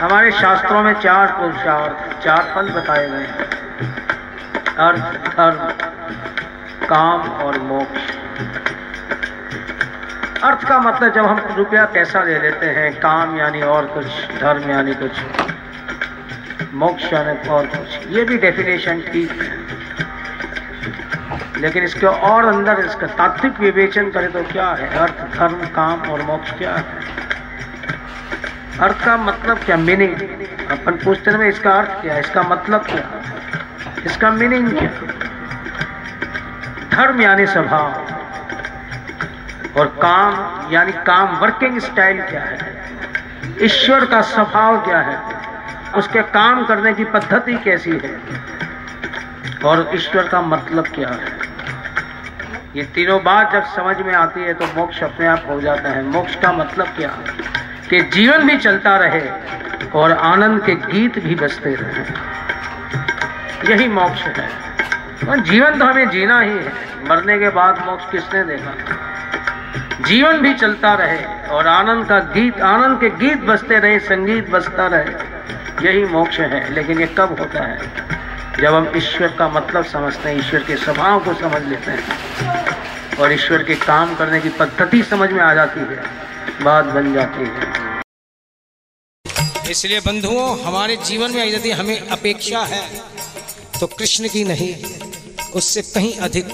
हमारे शास्त्रों में चार पुरुषार्थ चार पद बताए गए हैं। अर्थ धर्म काम और मोक्ष। अर्थ का मतलब जब हम रुपया पैसा ले लेते हैं, काम यानी और कुछ, धर्म यानी कुछ, मोक्ष यानी और कुछ, ये भी डेफिनेशन ठीक है। लेकिन इसके और अंदर इसका तात्विक विवेचन करें तो क्या है? अर्थ, धर्म, काम और मोक्ष क्या है? अर्थ का मतलब क्या? मीनिंग अपन पूछते हैं इसका अर्थ क्या इसका मतलब क्या इसका मीनिंग क्या धर्म यानी स्वभाव और काम यानी काम वर्किंग स्टाइल क्या है? ईश्वर का स्वभाव क्या है? उसके काम करने की पद्धति कैसी है? और ईश्वर का मतलब क्या है? ये तीनों बात जब समझ में आती है तो मोक्ष अपने आप हो जाता है। मोक्ष का मतलब क्या है? कि जीवन भी चलता रहे और आनंद के गीत भी बजते रहे। यही मोक्ष है। जीवन तो हमें जीना ही है। मरने के बाद मोक्ष किसने देगा? जीवन भी चलता रहे और आनंद का गीत, आनंद के गीत बजते रहे, संगीत बजता रहे। यही मोक्ष है। लेकिन ये कब होता है? जब हम ईश्वर का मतलब समझते हैं, ईश्वर के स्वभाव को समझ लेते हैं और ईश्वर के काम करने की पद्धति समझ में आ जाती है। बात बन जाती है। इसलिए बंधुओं हमारे जीवन में यदि हमें अपेक्षा है तो कृष्ण की नहीं उससे कहीं अधिक।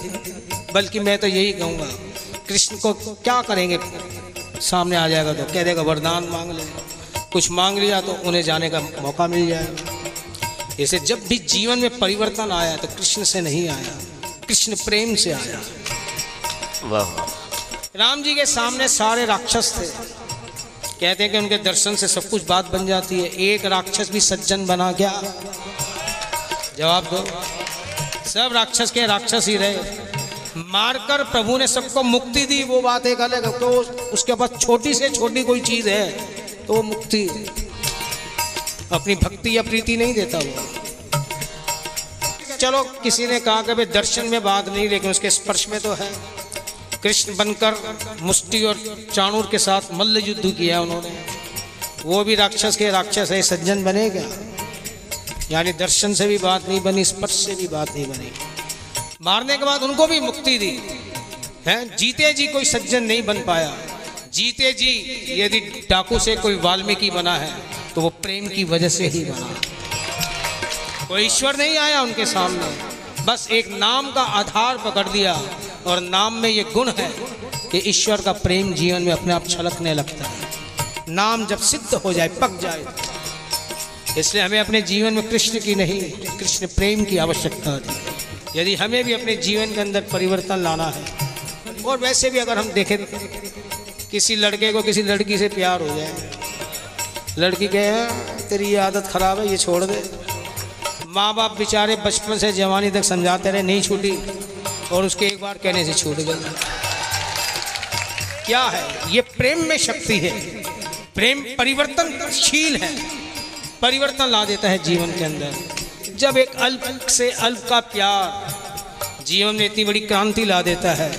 बल्कि मैं तो यही कहूँगा कृष्ण को क्या करेंगे? सामने आ जाएगा तो कह देगा वरदान मांग ले। कुछ मांग लिया तो उन्हें जाने का मौका मिल जाएगा। इसे जब भी जीवन में परिवर्तन आया तो कृष्ण से नहीं आया कृष्ण प्रेम से आया। वाह। राम जी के सामने सारे राक्षस थे। कहते हैं कि उनके दर्शन से सब कुछ बात बन जाती है। एक राक्षस भी सज्जन बना क्या जवाब दो। सब राक्षस के राक्षस ही रहे। मारकर प्रभु ने सबको मुक्ति दी। वो बात एक अलग है। तो उसके पास छोटी से छोटी कोई चीज़ है तो वो मुक्ति अपनी भक्ति या प्रीति नहीं देता वो। चलो, किसी ने कहा कि भाई दर्शन में बात नहीं, लेकिन उसके स्पर्श में तो है। कृष्ण बनकर मुष्टि और चाणूर के साथ मल्ल युद्ध किया उन्होंने। वो भी राक्षस के राक्षस है, सज्जन बने क्या? यानी दर्शन से भी बात नहीं बनी, स्पर्श से भी बात नहीं बनी। मारने के बाद उनको भी मुक्ति दी। है, जीते जी कोई सज्जन नहीं बन पाया। जीते जी, यदि डाकू से कोई वाल्मीकि बना है तो वो प्रेम की वजह से ही बना। कोई ईश्वर नहीं आया उनके सामने। बस एक नाम का आधार पकड़ दिया और नाम में ये गुण है कि ईश्वर का प्रेम जीवन में अपने आप छलकने लगता है। नाम जब सिद्ध हो जाए, पक जाए, इसलिए हमें अपने जीवन में कृष्ण की नहीं, कृष्ण प्रेम की आवश्यकता होती यदि हमें भी अपने जीवन के अंदर परिवर्तन लाना है, और वैसे भी अगर हम देखें, किसी लड़के को किसी लड़की से प्यार हो जाए, लड़की कहे, तेरी ये आदत खराब है, ये छोड़ दे। माँ बाप बेचारे बचपन से जवानी तक समझाते रहे, नहीं छूटी और उसके एक बार कहने से छूट गई। क्या है? ये प्रेम में शक्ति है। प्रेम परिवर्तनशील है। परिवर्तन ला देता है जीवन के अंदर। जब एक अल्प से अल्प का प्यार जीवन में इतनी बड़ी क्रांति ला देता है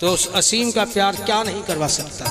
तो उस असीम का प्यार क्या नहीं करवा सकता?